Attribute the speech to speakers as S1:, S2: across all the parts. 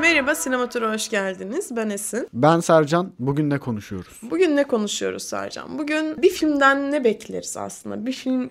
S1: Merhaba Sinematura hoş geldiniz. Ben Esin.
S2: Ben Sercan. Bugün ne konuşuyoruz?
S1: Bugün ne konuşuyoruz Sercan? Bugün bir filmden ne bekleriz aslında? Bir filmi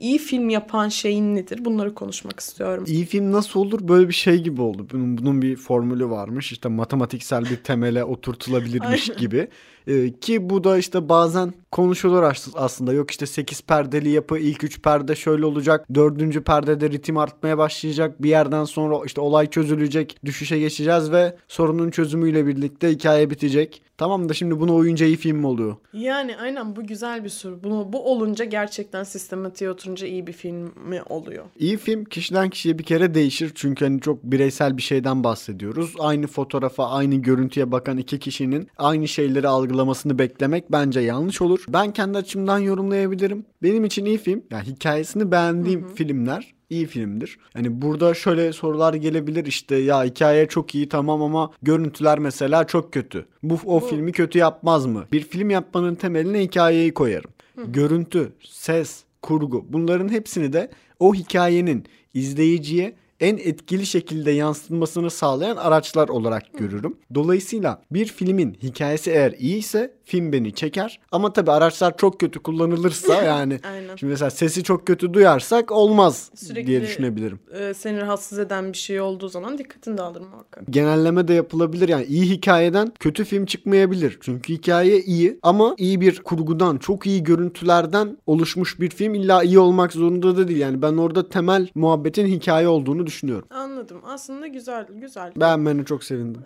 S1: iyi film yapan şeyin nedir? Bunları konuşmak istiyorum.
S2: İyi film nasıl olur? Böyle bir şey gibi oldu. Bunun, bunun bir formülü varmış. İşte matematiksel bir temele oturtulabilirmiş gibi. Ee, ki bu da işte bazen konuşulur as- aslında. Yok işte 8 perdeli yapı ilk 3 perde şöyle olacak. 4. perdede ritim artmaya başlayacak. Bir yerden sonra işte olay çözülecek. Düşüşe geçeceğiz ve sorunun çözümüyle birlikte hikaye bitecek. Tamam da şimdi bunu oyunca iyi film mi oluyor?
S1: Yani aynen bu güzel bir soru. Bunu bu olunca gerçekten sistematiğe oturunca iyi bir film mi oluyor?
S2: İyi film kişiden kişiye bir kere değişir. Çünkü hani çok bireysel bir şeyden bahsediyoruz. Aynı fotoğrafa, aynı görüntüye bakan iki kişinin aynı şeyleri algılamasını beklemek bence yanlış olur. Ben kendi açımdan yorumlayabilirim. Benim için iyi film, yani hikayesini beğendiğim filmler iyi filmdir. Hani burada şöyle sorular gelebilir işte ya hikaye çok iyi tamam ama görüntüler mesela çok kötü. Bu o filmi kötü yapmaz mı? Bir film yapmanın temeline hikayeyi koyarım. Görüntü, ses, kurgu bunların hepsini de o hikayenin izleyiciye en etkili şekilde yansıtılmasını sağlayan araçlar olarak görürüm. Dolayısıyla bir filmin hikayesi eğer iyi ise film beni çeker. Ama tabii araçlar çok kötü kullanılırsa yani şimdi mesela sesi çok kötü duyarsak olmaz
S1: Sürekli-
S2: diye düşünebilirim.
S1: Ee, seni rahatsız eden bir şey olduğu zaman dikkatini dağılır muhakkak.
S2: Genelleme de yapılabilir yani iyi hikayeden kötü film çıkmayabilir. Çünkü hikaye iyi ama iyi bir kurgudan, çok iyi görüntülerden oluşmuş bir film illa iyi olmak zorunda da değil. Yani ben orada temel muhabbetin hikaye olduğunu düşünüyorum.
S1: Anladım. Aslında güzel, güzel.
S2: Beğenmeni çok sevindim.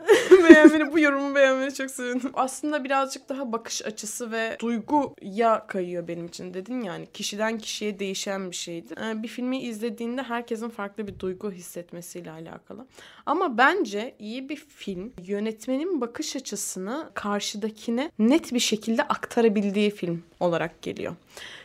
S1: beğenmeni, bu yorumu beğenmeni çok sevindim. Aslında birazcık daha bakış açısı ve duyguya kayıyor benim için. Dedin yani kişiden kişiye değişen bir şeydir. Ee, bir filmi izlediğinde herkesin farklı bir duygu hissetmesiyle alakalı. Ama bence iyi bir film yönetmenin bakış açısını karşıdakine net bir şekilde aktarabildiği film olarak geliyor.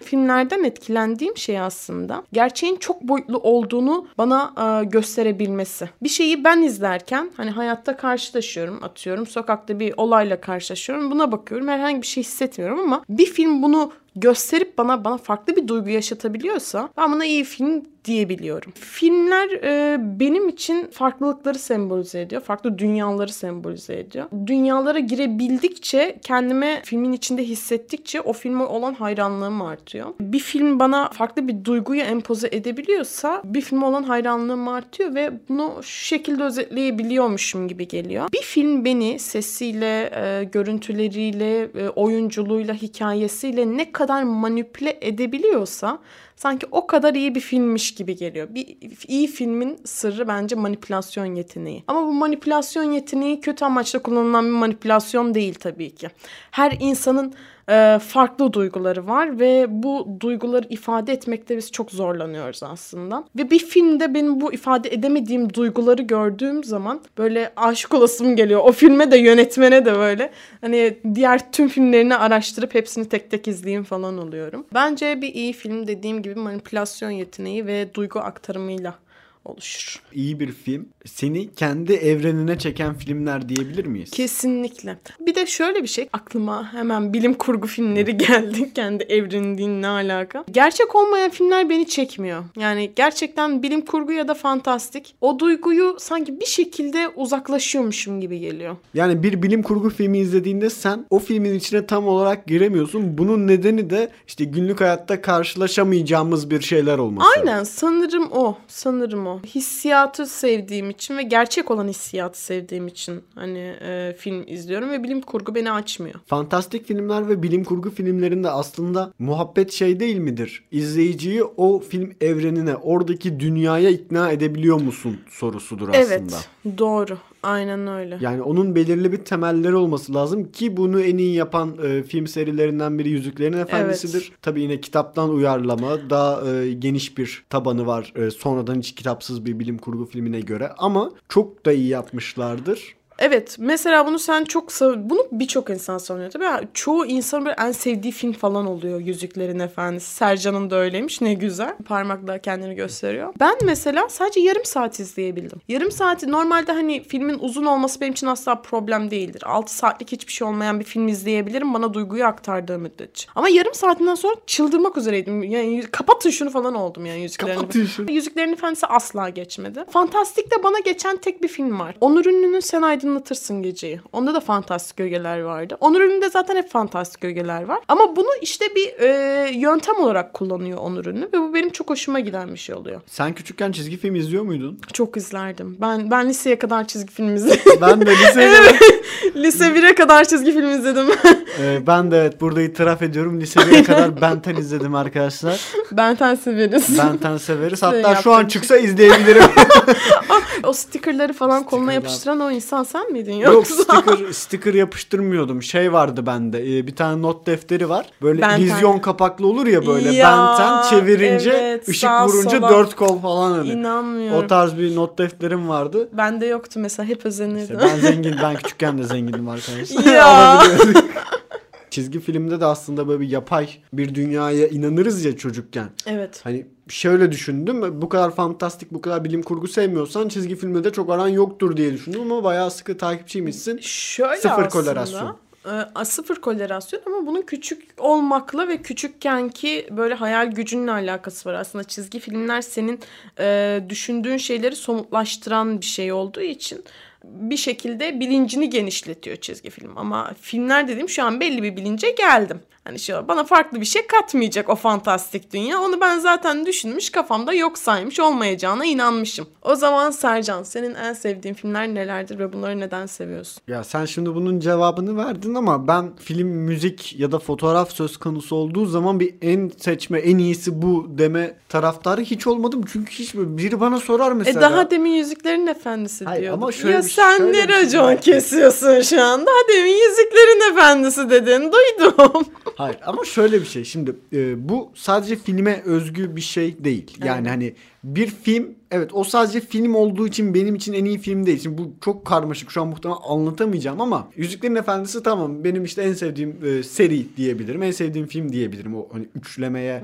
S1: Filmlerden etkilendiğim şey aslında gerçeğin çok boyutlu olduğunu bana e, gösterebilmesi. Bir şeyi ben izlerken hani hayatta karşılaşıyorum atıyorum sokakta bir olayla karşılaşıyorum buna bakıyorum herhangi bir şey hissetmiyorum ama bir film bunu gösterip bana bana farklı bir duygu yaşatabiliyorsa ben buna iyi film diyebiliyorum. Filmler e, benim için farklılıkları sembolize ediyor. Farklı dünyaları sembolize ediyor. Dünyalara girebildikçe kendime filmin içinde hissettikçe o filme olan hayranlığım artıyor. Bir film bana farklı bir duyguyu empoze edebiliyorsa bir filme olan hayranlığım artıyor ve bunu şu şekilde özetleyebiliyormuşum gibi geliyor. Bir film beni sesiyle, e, görüntüleriyle, e, oyunculuğuyla, hikayesiyle ne kadar manipüle edebiliyorsa sanki o kadar iyi bir filmmiş gibi geliyor. Bir iyi filmin sırrı bence manipülasyon yeteneği. Ama bu manipülasyon yeteneği kötü amaçla kullanılan bir manipülasyon değil tabii ki. Her insanın e, farklı duyguları var ve bu duyguları ifade etmekte biz çok zorlanıyoruz aslında. Ve bir filmde benim bu ifade edemediğim duyguları gördüğüm zaman böyle aşık olasım geliyor. O filme de yönetmene de böyle hani diğer tüm filmlerini araştırıp hepsini tek tek izleyeyim falan oluyorum. Bence bir iyi film dediğim gibi manipülasyon yeteneği ve duygu aktarımıyla oluşur.
S2: İyi bir film seni kendi evrenine çeken filmler diyebilir miyiz?
S1: Kesinlikle. Bir de şöyle bir şey aklıma hemen bilim kurgu filmleri geldi. Kendi evrenin ne alaka? Gerçek olmayan filmler beni çekmiyor. Yani gerçekten bilim kurgu ya da fantastik. O duyguyu sanki bir şekilde uzaklaşıyormuşum gibi geliyor.
S2: Yani bir bilim kurgu filmi izlediğinde sen o filmin içine tam olarak giremiyorsun. Bunun nedeni de işte günlük hayatta karşılaşamayacağımız bir şeyler olması.
S1: Aynen sanırım o. Sanırım o. Hissiyatı sevdiğim için ve gerçek olan hissiyatı sevdiğim için hani e, film izliyorum ve bilim kurgu beni açmıyor.
S2: Fantastik filmler ve bilim kurgu filmlerinde aslında muhabbet şey değil midir? İzleyiciyi o film evrenine, oradaki dünyaya ikna edebiliyor musun sorusudur aslında.
S1: Evet. Doğru. Aynen öyle.
S2: Yani onun belirli bir temelleri olması lazım ki bunu en iyi yapan e, film serilerinden biri Yüzüklerin Efendisi'dir. Tabii yine kitaptan uyarlama daha e, geniş bir tabanı var. E, sonradan hiç kitapsız bir bilim kurgu filmine göre ama çok da iyi yapmışlardır.
S1: Evet mesela bunu sen çok sav- bunu birçok insan savunuyor tabii. Çoğu insan böyle en sevdiği film falan oluyor Yüzüklerin Efendisi. Sercan'ın da öyleymiş ne güzel. Parmakla kendini gösteriyor. Ben mesela sadece yarım saat izleyebildim. Yarım saati normalde hani filmin uzun olması benim için asla problem değildir. 6 saatlik hiçbir şey olmayan bir film izleyebilirim bana duyguyu aktardığı müddetçe. Ama yarım saatinden sonra çıldırmak üzereydim. Yani kapatın şunu falan oldum yani Yüzüklerin
S2: Kapatın şunu.
S1: Yüzüklerin Efendisi asla geçmedi. Fantastik'te bana geçen tek bir film var. Onur Ünlü'nün Sen Aydınlatırsın Geceyi. Onda da fantastik ögeler vardı. Onur Ünlü'nde zaten hep fantastik ögeler var. Ama bunu işte bir e, yöntem olarak kullanıyor Onur Ünlü ve bu benim çok hoşuma giden bir şey oluyor.
S2: Sen küçükken çizgi film izliyor muydun?
S1: Çok izlerdim. Ben ben liseye kadar çizgi film izledim.
S2: Ben de lisede
S1: Lise 1'e kadar çizgi film izledim.
S2: Ee, ben de evet burada itiraf ediyorum. Liseye kadar Benten izledim arkadaşlar.
S1: ben ten severiz.
S2: Benten severiz.
S1: Şey
S2: Hatta şu an çıksa izleyebilirim.
S1: o stickerları falan koluna
S2: Stickerlar.
S1: yapıştıran o insan sen miydin
S2: Yok
S1: yoksa?
S2: sticker, sticker yapıştırmıyordum. Şey vardı bende. e, bir tane not defteri var. Böyle
S1: Benten.
S2: vizyon kapaklı olur ya böyle.
S1: Ya,
S2: Benten çevirince
S1: evet,
S2: ışık vurunca
S1: sola.
S2: dört kol falan hani.
S1: İnanmıyorum.
S2: O tarz bir not defterim vardı.
S1: Bende yoktu mesela hep özenirdim.
S2: İşte ben zengin, ben küçükken de zengindim arkadaşlar.
S1: Ya.
S2: Çizgi filmde de aslında böyle bir yapay bir dünyaya inanırız ya çocukken.
S1: Evet.
S2: Hani şöyle düşündüm. Bu kadar fantastik, bu kadar bilim kurgu sevmiyorsan çizgi filmde de çok aran yoktur diye düşündüm ama bayağı sıkı takipçiymişsin.
S1: Şöyle
S2: Sıfır
S1: aslında,
S2: kolerasyon.
S1: e, sıfır kolerasyon ama bunun küçük olmakla ve küçükkenki böyle hayal gücünle alakası var. Aslında çizgi filmler senin e, düşündüğün şeyleri somutlaştıran bir şey olduğu için bir şekilde bilincini genişletiyor çizgi film. Ama filmler dediğim şu an belli bir bilince geldim. Hani şu bana farklı bir şey katmayacak o fantastik dünya. Onu ben zaten düşünmüş kafamda yok saymış olmayacağına inanmışım. O zaman Sercan senin en sevdiğin filmler nelerdir ve bunları neden seviyorsun?
S2: Ya sen şimdi bunun cevabını verdin ama ben film, müzik ya da fotoğraf söz konusu olduğu zaman bir en seçme, en iyisi bu deme taraftarı hiç olmadım. Çünkü hiç biri bana sorar mesela.
S1: E daha demin Yüzüklerin Efendisi
S2: Hayır,
S1: diyorduk.
S2: ama şöyle
S1: ya
S2: bir şey-
S1: sen
S2: şöyle
S1: ne
S2: şey
S1: racon
S2: var.
S1: kesiyorsun şu anda? Daha demin Yüzüklerin Efendisi dedin. Duydum.
S2: Hayır ama şöyle bir şey. Şimdi e, bu sadece filme özgü bir şey değil. Yani
S1: Evet.
S2: hani bir film evet o sadece film olduğu için benim için en iyi film değil. Şimdi bu çok karmaşık. Şu an muhtemelen anlatamayacağım ama Yüzüklerin Efendisi tamam benim işte en sevdiğim e, seri diyebilirim. En sevdiğim film diyebilirim o hani üçlemeye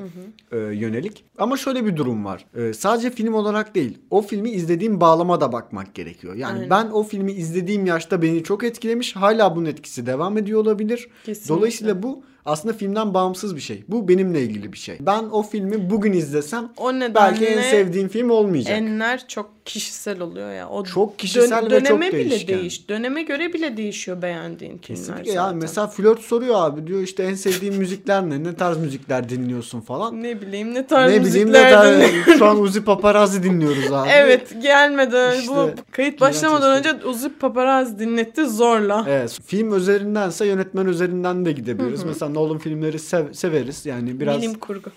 S2: e, yönelik. Ama şöyle bir durum var. E, sadece film olarak değil. O filmi izlediğim bağlama da bakmak gerekiyor. Yani
S1: Aynen.
S2: ben o filmi izlediğim yaşta beni çok etkilemiş. Hala bunun etkisi devam ediyor olabilir.
S1: Kesinlikle.
S2: Dolayısıyla bu aslında filmden bağımsız bir şey. Bu benimle ilgili bir şey. Ben o filmi bugün izlesem
S1: O nedenle
S2: belki en sevdiğim film olmayacak.
S1: enler çok kişisel oluyor ya. O
S2: Çok kişisel ve çok
S1: döneme bile
S2: değişken.
S1: değiş. Döneme göre bile değişiyor beğendiğin filmler
S2: Kesinlikle ya mesela flört soruyor abi diyor işte en sevdiğin müzikler ne? Ne tarz müzikler dinliyorsun falan.
S1: Ne bileyim ne tarz
S2: ne bileyim ne
S1: müzikler
S2: tarz şu an Uzi Paparazzi dinliyoruz abi.
S1: Evet gelmeden
S2: İşte,
S1: bu kayıt başlamadan önce Uzi Paparazzi dinletti zorla.
S2: Evet, film üzerindense yönetmen üzerinden de gidebiliriz. Mesela Nolan filmleri sev- severiz. Yani biraz
S1: Bilim
S2: bilim,
S1: kurgu.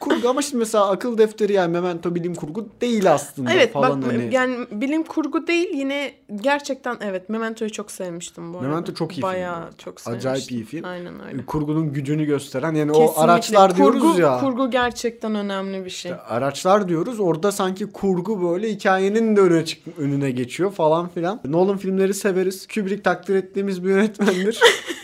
S2: kurgu ama şimdi mesela akıl defteri yani Memento bilim kurgu değil aslında
S1: Evet
S2: falan
S1: bak
S2: hani.
S1: yani bilim kurgu değil yine gerçekten evet Memento'yu çok sevmiştim bu arada.
S2: Memento çok iyi
S1: Bayağı
S2: film.
S1: çok sevmiştim.
S2: Acayip iyi film.
S1: Aynen öyle.
S2: Kurgunun gücünü gösteren yani
S1: Kesinlikle.
S2: o araçlar diyoruz
S1: kurgu,
S2: ya.
S1: Kurgu gerçekten önemli bir şey.
S2: Araçlar diyoruz. Orada sanki kurgu böyle hikayenin de önüne, çık önüne geçiyor falan filan. Nolan filmleri severiz. Kubrick takdir ettiğimiz bir yönetmendir.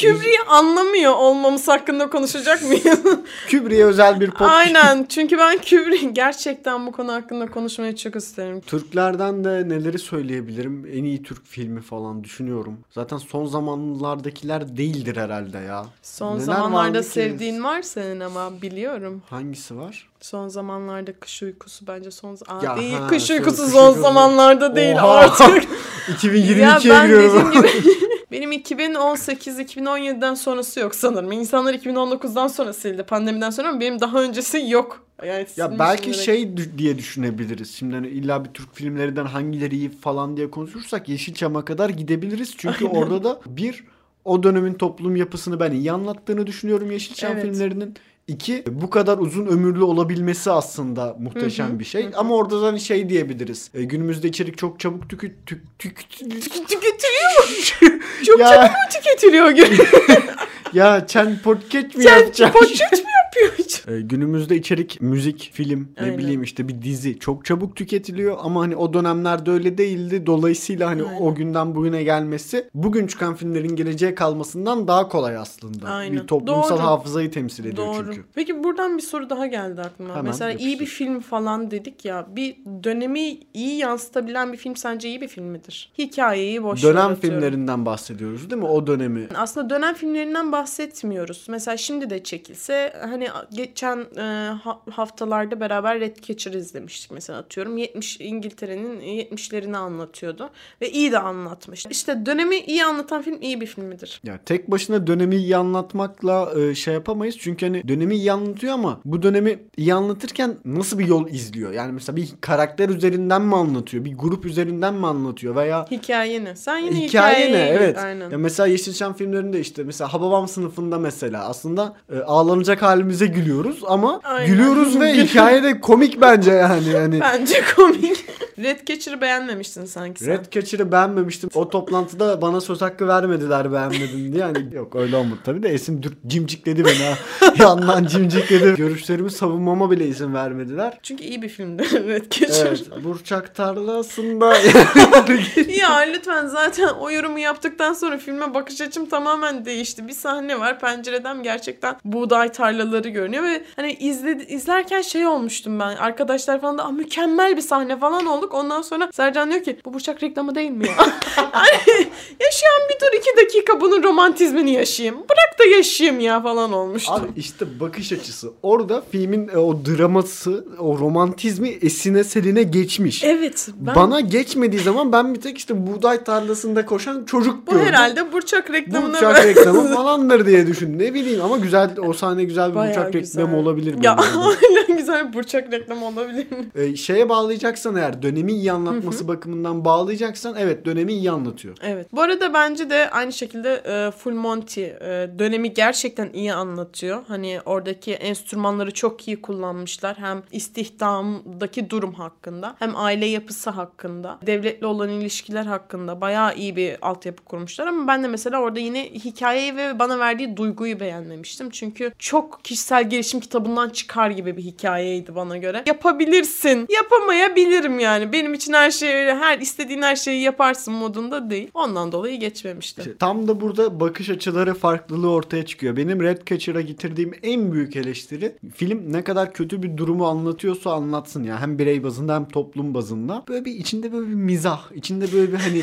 S1: Kubrick'i anlamıyor olmamız hakkında konuşacak mıyız?
S2: Kubrick'e özel bir podcast.
S1: Aynen. Çünkü ben Kubrick gerçekten bu konu hakkında konuşmayı çok isterim.
S2: Türklerden de neleri söyleyebilirim? En iyi Türk filmi falan düşünüyorum. Zaten son zamanlardakiler değildir herhalde ya.
S1: Son
S2: Neler
S1: zamanlarda
S2: vardı ki?
S1: sevdiğin var senin ama biliyorum.
S2: Hangisi var?
S1: Son zamanlarda kış uykusu bence son Aa,
S2: Ya
S1: değil
S2: ha,
S1: kış uykusu
S2: kış
S1: son
S2: uykusu.
S1: zamanlarda değil
S2: Oha!
S1: artık.
S2: 2022'ye
S1: ya ben
S2: giriyorum.
S1: dediğim gibi benim 2018-2017'den sonrası yok sanırım. İnsanlar 2019'dan sonra sildi pandemiden sonra ama benim daha öncesi yok. Yani
S2: Ya belki
S1: direkt.
S2: şey diye düşünebiliriz. Şimdi hani illa bir Türk filmlerinden hangileri iyi falan diye konuşursak Yeşilçam'a kadar gidebiliriz. Çünkü
S1: Aynen.
S2: orada da bir o dönemin toplum yapısını ben iyi anlattığını düşünüyorum Yeşilçam
S1: Evet.
S2: filmlerinin. İki bu kadar uzun ömürlü olabilmesi aslında muhteşem
S1: Hı hı,
S2: bir şey.
S1: hı.
S2: Ama orada da hani şey diyebiliriz. E, günümüzde içerik çok çabuk tükü, tük, tük,
S1: Tüketiliyor mu? Çok
S2: Ya.
S1: çabuk mu tüketiliyor?
S2: ya Chen podcast mi yapacağım?
S1: podcast mi yapıyor hiç.
S2: Ee, günümüzde içerik, müzik, film, ne
S1: Aynen.
S2: bileyim işte bir dizi çok çabuk tüketiliyor ama hani o dönemlerde öyle değildi. Dolayısıyla hani
S1: Aynen.
S2: o günden bugüne gelmesi bugün çıkan filmlerin geleceğe kalmasından daha kolay aslında.
S1: Aynen.
S2: Bir toplumsal
S1: Doğru.
S2: hafızayı temsil ediyor
S1: Doğru.
S2: çünkü.
S1: Peki buradan bir soru daha geldi aklıma.
S2: Hemen
S1: Mesela iyi
S2: yapıştır.
S1: bir film falan dedik ya. Bir dönemi iyi yansıtabilen bir film sence iyi bir film midir? Hikayeyi boş
S2: Dönem filmlerinden bahsediyoruz değil mi? O dönemi.
S1: Aslında dönem filmlerinden bahsetmiyoruz. Mesela şimdi de çekilse hani geçen e, ha- haftalarda beraber Red Catcher izlemiştik mesela atıyorum. 70 İngiltere'nin 70'lerini anlatıyordu ve iyi de anlatmış. İşte dönemi iyi anlatan film iyi bir film midir?
S2: Ya tek başına dönemi iyi anlatmakla e, şey yapamayız. Çünkü hani dönemi iyi anlatıyor ama bu dönemi iyi anlatırken nasıl bir yol izliyor? Yani mesela bir karakter üzerinden mi anlatıyor? Bir grup üzerinden mi anlatıyor? Veya
S1: Hikaye ne? Sen yine
S2: Hikaye ne?
S1: hikayeye gir.
S2: Evet.
S1: Aynen.
S2: Ya mesela Yeşilçam filmlerinde işte mesela Hababam sınıfında mesela aslında e, ağlanacak halimize gülüyoruz ama
S1: Aynen.
S2: gülüyoruz ve hikaye de komik bence yani. yani
S1: Bence komik. Red Catcher'ı beğenmemiştin sanki sen.
S2: Red Catcher'ı beğenmemiştim. O toplantıda bana söz hakkı vermediler beğenmedin diye. Yani yok öyle olmadı tabii de Esin dür- cimcikledi beni ha. Yandan cimcikledi. Görüşlerimi savunmama bile izin vermediler.
S1: Çünkü iyi bir filmdi Red Catcher.
S2: Evet. Burçak tarlasında.
S1: ya lütfen zaten o yorumu yaptıktan sonra filme bakış açım tamamen değişti. Bir sahne var pencereden gerçekten buğday tarlaları görünüyor ve hani izledi, izlerken şey olmuştum ben. Arkadaşlar falan da "Aa, mükemmel bir sahne falan olduk. Ondan sonra Sercan diyor ki bu bıçak reklamı değil mi ya? yaşayan bir dur iki dakika bunun romantizmini yaşayayım. Bırak da yaşayayım ya falan olmuştu.
S2: Abi işte bakış açısı. Orada filmin e, o draması, o romantizmi esine seline geçmiş.
S1: Evet. Ben...
S2: Bana geçmediği zaman ben bir tek işte buğday tarlasında koşan çocuk
S1: bu
S2: gördüm.
S1: herhalde Burçak
S2: Bu
S1: reklamına ben-
S2: reklamı falandır diye düşün. Ne bileyim ama güzel o sahne güzel bir
S1: Bayağı güzel.
S2: reklamı olabilir.
S1: Ya aynen güzel bir Burçak reklamı olabilir?
S2: Ee, şeye bağlayacaksan eğer dönemi iyi anlatması bakımından bağlayacaksan evet dönemi iyi anlatıyor.
S1: Evet. Bu arada bence de aynı şekilde e, Full Monty e, dönemi gerçekten iyi anlatıyor. Hani oradaki enstrümanları çok iyi kullanmışlar. Hem istihdamdaki durum hakkında hem aile yapısı hakkında, devletle olan ilişkiler hakkında bayağı iyi bir altyapı kurmuşlar. Ama ben de mesela orada yine hikayeyi ve bana verdiği duyguyu beğenmemiştim. Çünkü çok kişisel gelişim kitabından çıkar gibi bir hikayeydi bana göre. Yapabilirsin. Yapamayabilirim yani. Benim için her şey öyle her istediğin her şeyi yaparsın modunda değil. Ondan dolayı geçmemişti.
S2: İşte tam da burada bakış açıları farklılığı ortaya çıkıyor. Benim Red Catcher'a getirdiğim en büyük eleştiri film ne kadar kötü bir durumu anlatıyorsa anlatsın ya. Hem birey bazında hem toplum bazında. Böyle bir içinde böyle bir mizah, içinde böyle bir hani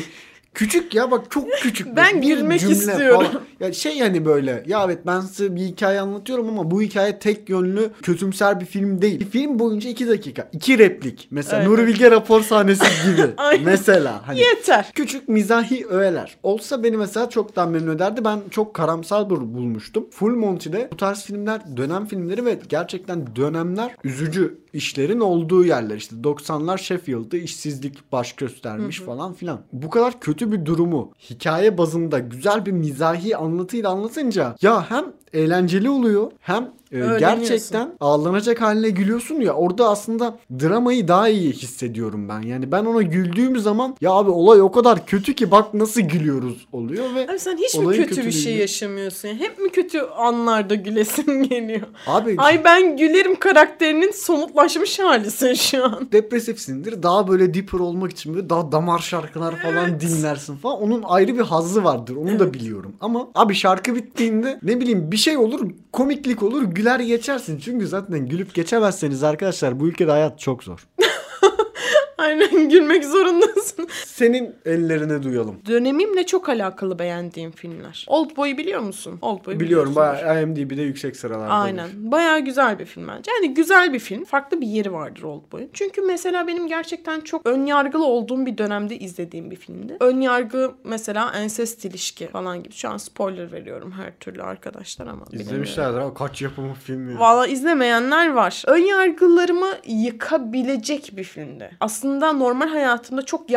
S2: Küçük ya bak çok küçük.
S1: Ben
S2: bir
S1: gülmek
S2: cümle
S1: istiyorum.
S2: falan. Ya şey yani böyle ya evet ben size bir hikaye anlatıyorum ama bu hikaye tek yönlü kötümser bir film değil. Bir film boyunca iki dakika. iki replik. Mesela
S1: Evet.
S2: Nuri Bilge rapor sahnesi gibi.
S1: Aynen.
S2: mesela hani
S1: Yeter.
S2: küçük mizahi öğeler. Olsa beni mesela çok daha memnun ederdi. Ben çok karamsar bir bulmuştum. Full Monty'de bu tarz filmler dönem filmleri ve gerçekten dönemler üzücü işlerin olduğu yerler. İşte 90'lar Sheffield'da işsizlik baş göstermiş falan filan. Bu kadar kötü bir durumu hikaye bazında güzel bir mizahi anlatıyla anlatınca ya hem eğlenceli oluyor hem e, gerçekten ağlanacak haline gülüyorsun ya orada aslında dramayı daha iyi hissediyorum ben. Yani ben ona güldüğüm zaman ya abi olay o kadar kötü ki bak nasıl gülüyoruz oluyor ve
S1: Abi sen hiç mi kötü bir şey yaşamıyorsun? Hep mi kötü anlarda gülesin geliyor?
S2: abi
S1: Ay ben gülerim karakterinin somutlaşmış halisin şu an.
S2: depresifsindir. Daha böyle deeper olmak için böyle daha damar şarkılar falan dinlersin falan. Onun ayrı bir hazzı vardır. Onu da biliyorum. Ama abi şarkı bittiğinde ne bileyim bir şey olur, komiklik olur, güler geçersin. Çünkü zaten gülüp geçemezseniz arkadaşlar bu ülkede hayat çok zor.
S1: Aynen gülmek zorundasın.
S2: Senin ellerine duyalım.
S1: Dönemimle çok alakalı beğendiğim filmler. Oldboy'u biliyor musun? Oldboy'u
S2: Biliyorum bayağı IMDb'de yüksek sıralarda.
S1: Aynen. Bayağı güzel bir film bence. Yani güzel bir film. Farklı bir yeri vardır Oldboy'un. Çünkü mesela benim gerçekten çok ön yargılı olduğum bir dönemde izlediğim bir filmdi. Ön yargı mesela ensest ilişki falan gibi. Şu an spoiler veriyorum her türlü arkadaşlar ama.
S2: İzlemişlerdir ama kaç yapımı film ya.
S1: Valla izlemeyenler var. Ön yargılarımı yıkabilecek bir filmdi. Aslında normal hayatımda çok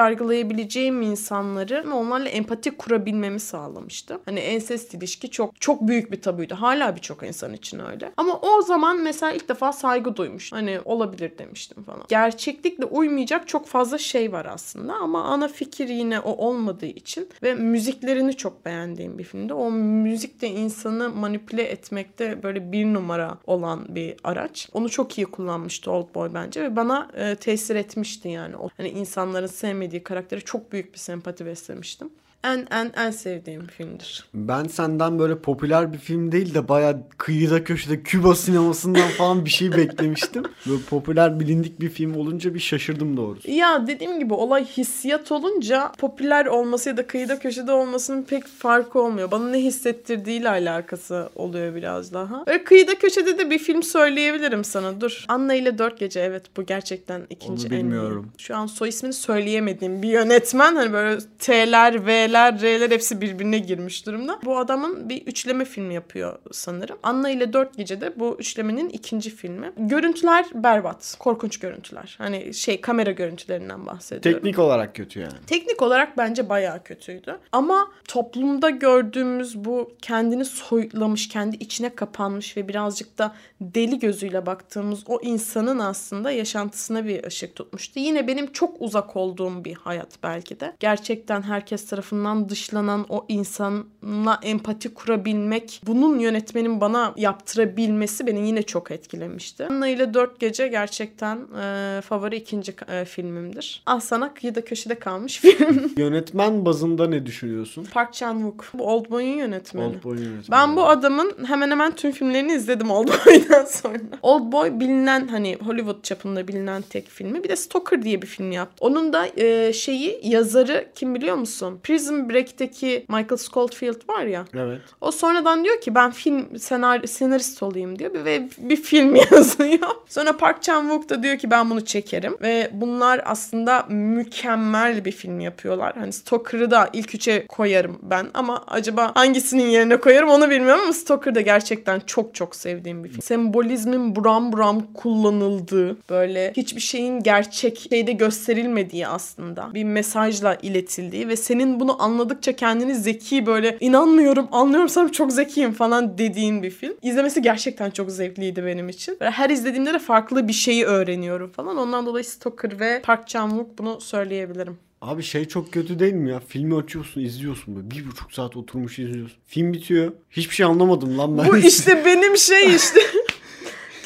S1: yargılayabileceğim insanları onlarla empati kurabilmemi sağlamıştı. Hani ensest ilişki çok çok büyük bir tabuydu. Hala birçok insan için öyle. Ama o zaman mesela ilk defa saygı duymuş. Hani olabilir demiştim falan. Gerçeklikle uymayacak çok fazla şey var aslında ama ana fikir yine o olmadığı için ve müziklerini çok beğendiğim bir filmde. O müzik de insanı manipüle etmekte böyle bir numara olan bir araç. Onu çok iyi kullanmıştı Old Boy bence ve bana e, tesir etmişti yani. O, hani insanların sevmediği karaktere çok büyük bir sempati beslemiştim en en en sevdiğim filmdir.
S2: Ben senden böyle popüler bir film değil de baya kıyıda köşede Küba sinemasından falan bir şey beklemiştim. Böyle popüler bilindik bir film olunca bir şaşırdım doğrusu.
S1: Ya dediğim gibi olay hissiyat olunca popüler olması ya da kıyıda köşede olmasının pek farkı olmuyor. Bana ne hissettirdiğiyle alakası oluyor biraz daha. Böyle kıyıda köşede de bir film söyleyebilirim sana. Dur. Anna ile Dört Gece evet bu gerçekten ikinci
S2: Onu bilmiyorum.
S1: en iyi. Şu an soy ismini söyleyemediğim bir yönetmen. Hani böyle T'ler, V'ler L'ler, R'ler hepsi birbirine girmiş durumda. Bu adamın bir üçleme film yapıyor sanırım. Anna ile Dört Gece'de bu üçlemenin ikinci filmi. Görüntüler berbat. Korkunç görüntüler. Hani şey kamera görüntülerinden bahsediyorum.
S2: Teknik olarak kötü yani.
S1: Teknik olarak bence bayağı kötüydü. Ama toplumda gördüğümüz bu kendini soyutlamış, kendi içine kapanmış ve birazcık da deli gözüyle baktığımız o insanın aslında yaşantısına bir ışık tutmuştu. Yine benim çok uzak olduğum bir hayat belki de. Gerçekten herkes tarafından tarafından dışlanan o insanla empati kurabilmek, bunun yönetmenin bana yaptırabilmesi beni yine çok etkilemişti. Anna ile Dört Gece gerçekten e, favori ikinci e, filmimdir. Al sana kıyıda köşede kalmış film.
S2: Yönetmen bazında ne düşünüyorsun?
S1: Park Chan-wook. Bu Oldboy'un yönetmeni.
S2: Oldboy'un yönetmeni.
S1: Ben bu adamın hemen hemen tüm filmlerini izledim Oldboy'dan sonra. Oldboy bilinen hani Hollywood çapında bilinen tek filmi. Bir de Stalker diye bir film yaptı. Onun da e, şeyi yazarı kim biliyor musun? Prison Prison Break'teki Michael Scofield var ya.
S2: Evet.
S1: O sonradan diyor ki ben film senar senarist olayım diyor ve bir film yazıyor. Sonra Park Chan-wook da diyor ki ben bunu çekerim ve bunlar aslında mükemmel bir film yapıyorlar. Hani Stalker'ı da ilk üçe koyarım ben ama acaba hangisinin yerine koyarım onu bilmiyorum ama Stalker da gerçekten çok çok sevdiğim bir film. Sembolizmin buram buram kullanıldığı böyle hiçbir şeyin gerçek şeyde gösterilmediği aslında bir mesajla iletildiği ve senin bunu anladıkça kendini zeki böyle inanmıyorum anlıyorsam çok zekiyim falan dediğin bir film. İzlemesi gerçekten çok zevkliydi benim için. Böyle her izlediğimde de farklı bir şeyi öğreniyorum falan. Ondan dolayı Stoker ve Park Chan-wook bunu söyleyebilirim.
S2: Abi şey çok kötü değil mi ya? Filmi açıyorsun, izliyorsun böyle. Bir buçuk saat oturmuş izliyorsun. Film bitiyor. Hiçbir şey anlamadım lan ben.
S1: Bu işte benim şey işte.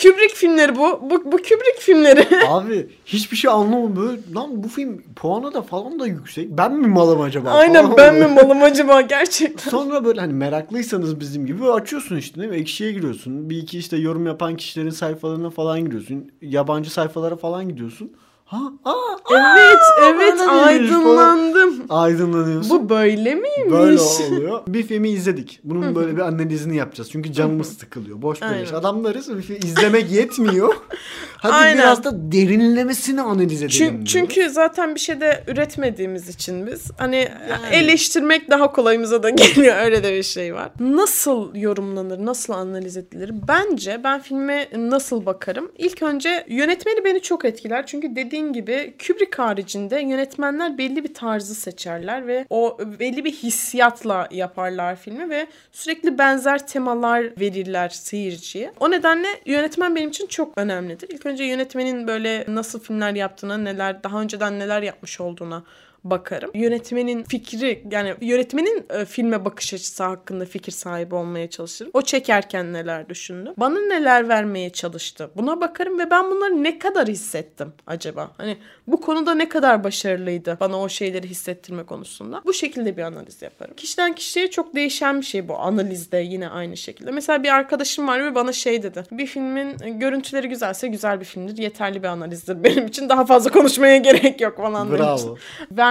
S1: Kubrick filmleri bu. Bu, bu Kubrick filmleri.
S2: Abi hiçbir şey anlamadım. Böyle, lan bu film puanı da falan da yüksek. Ben mi malım acaba?
S1: Aynen
S2: falan
S1: ben mi malım acaba gerçekten.
S2: Sonra böyle hani meraklıysanız bizim gibi açıyorsun işte değil mi? Ekşiye giriyorsun. Bir iki işte yorum yapan kişilerin sayfalarına falan giriyorsun. Yabancı sayfalara falan gidiyorsun. Ha, aa,
S1: Evet, evet
S2: neymiş falan.
S1: aydınlandım.
S2: Aydınlanıyorsun.
S1: Bu böyle miymiş?
S2: Böyle oluyor. Bir filmi izledik. Bunun böyle bir analizini yapacağız. Çünkü canımız sıkılıyor. Boş beleş. Adamlarız. Bir film izlemek yetmiyor. Hadi
S1: Aynen.
S2: biraz da derinlemesini analiz edelim.
S1: Çünkü, çünkü zaten bir şey de üretmediğimiz için biz hani
S2: Yani.
S1: eleştirmek daha kolayımıza da geliyor öyle de bir şey var. Nasıl yorumlanır, nasıl analiz edilir? Bence ben filme nasıl bakarım? İlk önce yönetmeni beni çok etkiler. Çünkü dediğin gibi Kubrick haricinde yönetmenler belli bir tarzı seçerler ve o belli bir hissiyatla yaparlar filmi ve sürekli benzer temalar verirler seyirciye. O nedenle yönetmen benim için çok önemlidir. İlk önce yönetmenin böyle nasıl filmler yaptığına, neler daha önceden neler yapmış olduğuna bakarım. Yönetmenin fikri yani yönetmenin e, filme bakış açısı hakkında fikir sahibi olmaya çalışırım. O çekerken neler düşündü? Bana neler vermeye çalıştı? Buna bakarım ve ben bunları ne kadar hissettim acaba? Hani bu konuda ne kadar başarılıydı bana o şeyleri hissettirme konusunda? Bu şekilde bir analiz yaparım. Kişiden kişiye çok değişen bir şey bu analizde yine aynı şekilde. Mesela bir arkadaşım var ve bana şey dedi. Bir filmin görüntüleri güzelse güzel bir filmdir. Yeterli bir analizdir benim için. Daha fazla konuşmaya gerek yok falan demişti.
S2: Bravo.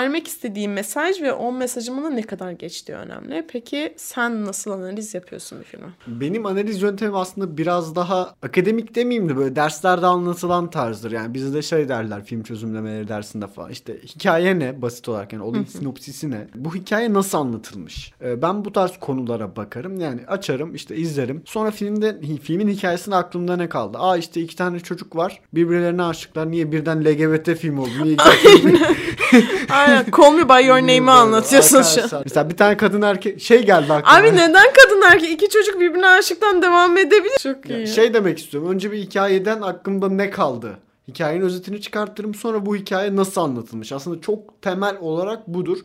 S1: Vermek istediği mesaj ve o mesajın bana ne kadar geçtiği önemli. Peki sen nasıl analiz yapıyorsun bir filmi?
S2: Benim analiz yöntemim aslında biraz daha akademik demeyeyim de böyle derslerde anlatılan tarzdır. Yani bizde şey derler film çözümlemeleri dersinde falan. İşte hikaye ne basit olarak yani olayın sinopsisi ne? Bu hikaye nasıl anlatılmış? Ee, ben bu tarz konulara bakarım. Yani açarım işte izlerim. Sonra filmde filmin hikayesinde aklımda ne kaldı? Aa işte iki tane çocuk var. Birbirlerine aşıklar. Niye birden LGBT film oldu? Niye
S1: Aynen. Call me by your name'i anlatıyorsun şu an.
S2: Mesela bir tane kadın erkek şey geldi aklıma.
S1: Abi neden kadın erkek iki çocuk birbirine aşıktan devam edebilir? Çok
S2: Ya
S1: iyi.
S2: şey demek istiyorum. Önce bir hikayeden aklımda ne kaldı? Hikayenin özetini çıkartırım. Sonra bu hikaye nasıl anlatılmış? Aslında çok temel olarak budur.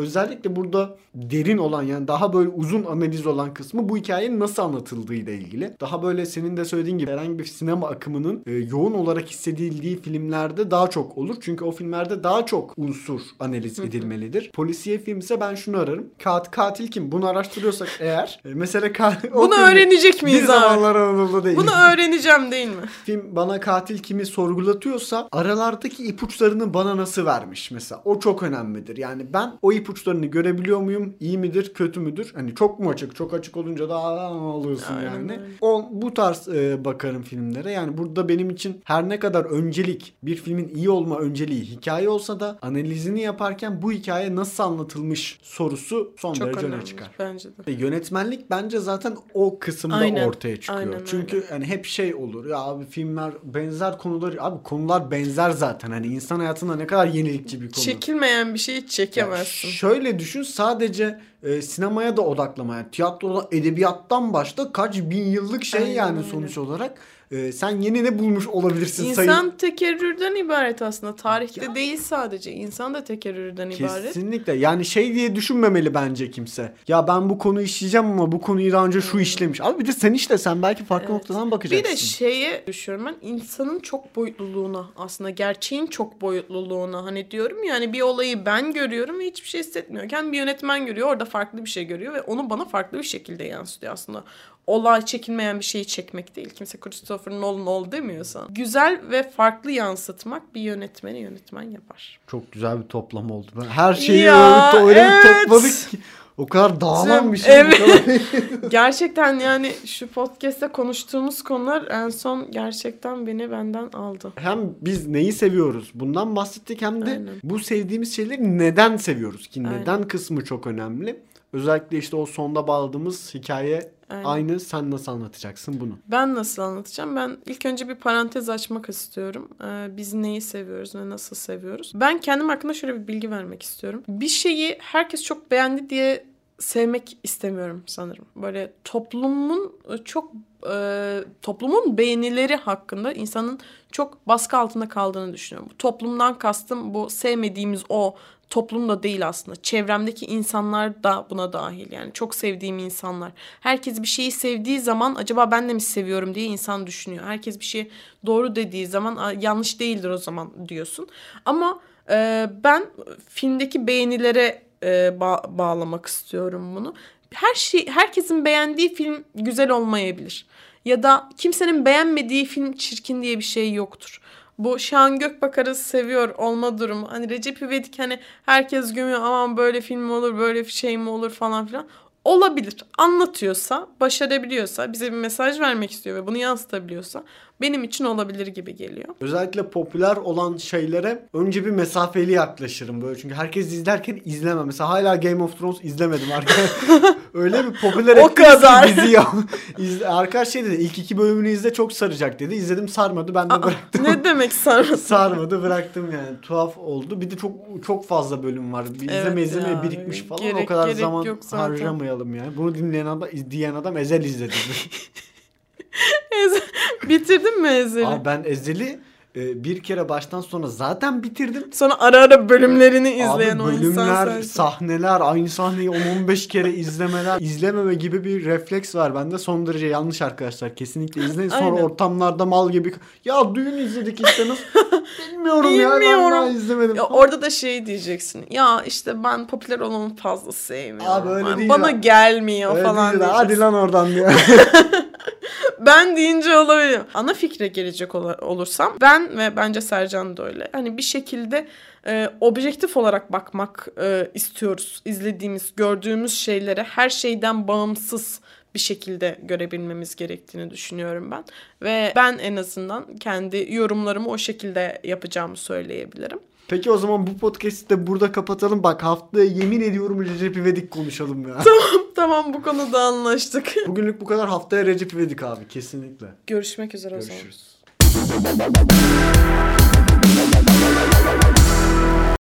S2: Özellikle burada derin olan yani daha böyle uzun analiz olan kısmı bu hikayenin nasıl anlatıldığı ile ilgili. Daha böyle senin de söylediğin gibi herhangi bir sinema akımının e, yoğun olarak hissedildiği filmlerde daha çok olur. Çünkü o filmlerde daha çok unsur analiz edilmelidir. Polisiye film ise ben şunu ararım. Kat, katil kim? Bunu araştırıyorsak eğer. e, mesela katil...
S1: Bunu öğrenecek miyiz
S2: Bir
S1: abi?
S2: zamanlar Anadolu'da değil.
S1: Bunu öğreneceğim değil mi?
S2: film bana katil kimi sorgulatıyorsa aralardaki ipuçlarını bana nasıl vermiş mesela. O çok önemlidir. Yani ben o ipuçlarını görebiliyor muyum? İyi midir, kötü müdür? Hani çok mu açık? Çok açık olunca da aa,
S1: Aynen
S2: yani. O bu tarz e, bakarım filmlere. Yani burada benim için her ne kadar öncelik bir filmin iyi olma önceliği hikaye olsa da analizini yaparken bu hikaye nasıl anlatılmış sorusu son
S1: Çok
S2: derece öne
S1: önemli.
S2: çıkar.
S1: Bence de.
S2: E, Yönetmenlik bence zaten o kısımda
S1: Aynen,
S2: ortaya çıkıyor.
S1: aynen
S2: Çünkü
S1: öyle.
S2: hani hep şey olur ya abi filmler benzer konular abi konular benzer zaten hani insan hayatında ne kadar yenilikçi bir konu.
S1: Çekilmeyen bir şeyi
S2: Ya
S1: çekemezsin.
S2: Şöyle düşün sadece e, sinemaya da odaklama. Yani tiyatroda edebiyattan başta kaç bin yıllık şey
S1: Aynen
S2: yani
S1: öyle.
S2: sonuç olarak. E, sen yeni ne bulmuş olabilirsin
S1: İnsan
S2: sayın.
S1: tekerrürden ibaret aslında. Tarihte
S2: Ya.
S1: değil sadece. İnsan da tekerrürden ibaret.
S2: Kesinlikle. Yani şey diye düşünmemeli bence kimse. Ya ben bu konuyu işleyeceğim ama bu konuyu daha önce şu işlemiş. Abi bir de sen işte sen belki farklı
S1: Evet.
S2: noktadan bakacaksın.
S1: Bir de şeye düşüyorum ben insanın çok boyutluluğuna aslında gerçeğin çok boyutluluğuna hani diyorum ya hani bir olayı ben görüyorum ve hiçbir şey hissetmiyorken bir yönetmen görüyor orada farklı bir şey görüyor ve onu bana farklı bir şekilde yansıtıyor aslında. Olay çekilmeyen bir şeyi çekmek değil. Kimse Christopher Nolan ol demiyorsa. Güzel ve farklı yansıtmak bir yönetmeni yönetmen yapar.
S2: Çok güzel bir toplam oldu. Ben her şeyi
S1: Ya,
S2: öyle, öyle
S1: evet.
S2: topladık ki. O kadar dağılan bir şey.
S1: Evet. Gerçekten yani şu podcast'te konuştuğumuz konular en son gerçekten beni benden aldı.
S2: hem biz neyi seviyoruz bundan bahsettik hem de
S1: Aynen.
S2: bu sevdiğimiz şeyleri neden seviyoruz ki
S1: Aynen.
S2: neden kısmı çok önemli. Özellikle işte o sonda bağladığımız hikaye
S1: Aynen.
S2: aynı sen nasıl anlatacaksın bunu?
S1: Ben nasıl anlatacağım? Ben ilk önce bir parantez açmak istiyorum. Ee, biz neyi seviyoruz ve nasıl seviyoruz? Ben kendim hakkında şöyle bir bilgi vermek istiyorum. Bir şeyi herkes çok beğendi diye sevmek istemiyorum sanırım. Böyle toplumun çok e, toplumun beğenileri hakkında insanın çok baskı altında kaldığını düşünüyorum. Toplumdan kastım bu sevmediğimiz o toplum da değil aslında. Çevremdeki insanlar da buna dahil. Yani çok sevdiğim insanlar. Herkes bir şeyi sevdiği zaman acaba ben de mi seviyorum diye insan düşünüyor. Herkes bir şey doğru dediği zaman "Aa, yanlış değildir o zaman diyorsun. Ama e, ben filmdeki beğenilere e, ba- bağlamak istiyorum bunu. Her şey herkesin beğendiği film güzel olmayabilir. Ya da kimsenin beğenmediği film çirkin diye bir şey yoktur. Bu Şahan Gökbakar'ı seviyor olma durumu. Hani Recep İvedik hani herkes gömüyor aman böyle film olur böyle şey mi olur falan filan. Olabilir. Anlatıyorsa, başarabiliyorsa, bize bir mesaj vermek istiyor ve bunu yansıtabiliyorsa benim için olabilir gibi geliyor.
S2: Özellikle popüler olan şeylere önce bir mesafeli yaklaşırım böyle. Çünkü herkes izlerken izlemem. Mesela hala Game of Thrones izlemedim arkadaşlar. Öyle bir popüler
S1: O kadar.
S2: dizi ya. Arkadaş şey dedi ilk iki bölümünü izle çok saracak dedi. İzledim sarmadı ben de
S1: Aa,
S2: bıraktım.
S1: ne demek sarması?
S2: sarmadı bıraktım yani. Tuhaf oldu. Bir de çok çok fazla bölüm var. Bir
S1: Evet
S2: izleme izlemeye
S1: ya.
S2: birikmiş falan. o
S1: Gerek-
S2: kadar
S1: gerek
S2: zaman harcamayalım yani. Bunu dinleyen adam, diyen adam Ezel izledi.
S1: Bitirdin mi Ezel'i?
S2: Abi ben Ezel'i e, bir kere baştan sona zaten bitirdim.
S1: Sonra ara ara bölümlerini izleyen
S2: Abi
S1: o insan
S2: bölümler, sahneler, aynı sahneyi 10-15 kere izlemeler, izlememe gibi bir refleks var bende. Son derece yanlış arkadaşlar. Kesinlikle izleyin. Sonra
S1: Aynen.
S2: ortamlarda mal gibi ya düğün izledik işte nasıl bilmiyorum, ya ben
S1: Bilmiyorum.
S2: daha izlemedim.
S1: Ya orada da şey diyeceksin. Ya işte ben popüler olanı fazla sevmiyorum.
S2: Abi öyle
S1: Ben-
S2: değil
S1: Bana
S2: ya.
S1: gelmiyor
S2: Öyle
S1: falan
S2: değil. Hadi lan oradan diyor.
S1: ben deyince olabiliyor. Ana fikre gelecek ola- olursam ben ve bence Sercan da öyle. Hani bir şekilde e, objektif olarak bakmak e, istiyoruz. İzlediğimiz, gördüğümüz şeylere her şeyden bağımsız bir şekilde görebilmemiz gerektiğini düşünüyorum ben. Ve ben en azından kendi yorumlarımı o şekilde yapacağımı söyleyebilirim.
S2: Peki o zaman bu podcast'i de burada kapatalım. Bak haftaya yemin ediyorum Recep İvedik konuşalım ya.
S1: Tamam tamam bu konuda anlaştık.
S2: Bugünlük bu kadar haftaya Recep İvedik abi kesinlikle.
S1: Görüşmek üzere Görüşürüz. o zaman.
S2: Görüşürüz.